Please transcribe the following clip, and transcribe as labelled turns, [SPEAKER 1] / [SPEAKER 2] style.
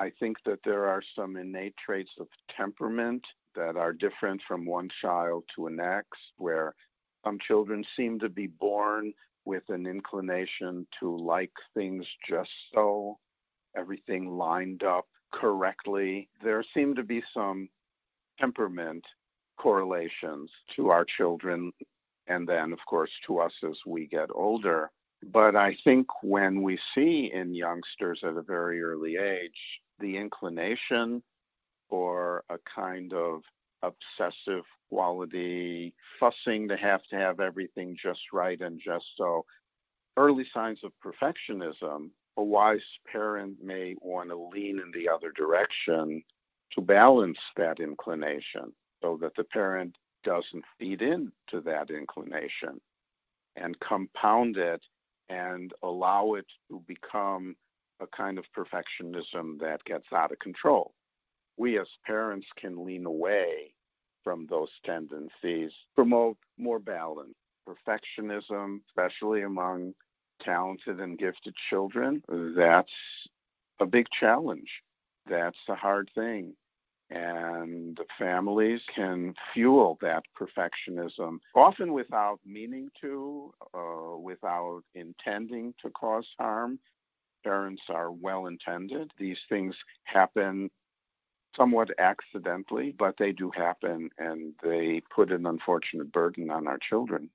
[SPEAKER 1] I think that there are some innate traits of temperament that are different from one child to the next, where some children seem to be born with an inclination to like things just so, everything lined up correctly. There seem to be some temperament correlations to our children and then, of course, to us as we get older. But I think when we see in youngsters at a very early age the inclination or a kind of obsessive quality, fussing to have to have everything just right and just so, early signs of perfectionism, a wise parent may want to lean in the other direction to balance that inclination so that the parent doesn't feed into that inclination and compound it and allow it to become a kind of perfectionism that gets out of control. We as parents can lean away from those tendencies, promote more balance. Perfectionism, especially among talented and gifted children, that's a big challenge. That's a hard thing. And families can fuel that perfectionism, often without meaning to, uh, without intending to cause harm. Parents are well intended. These things happen somewhat accidentally, but they do happen and they put an unfortunate burden on our children.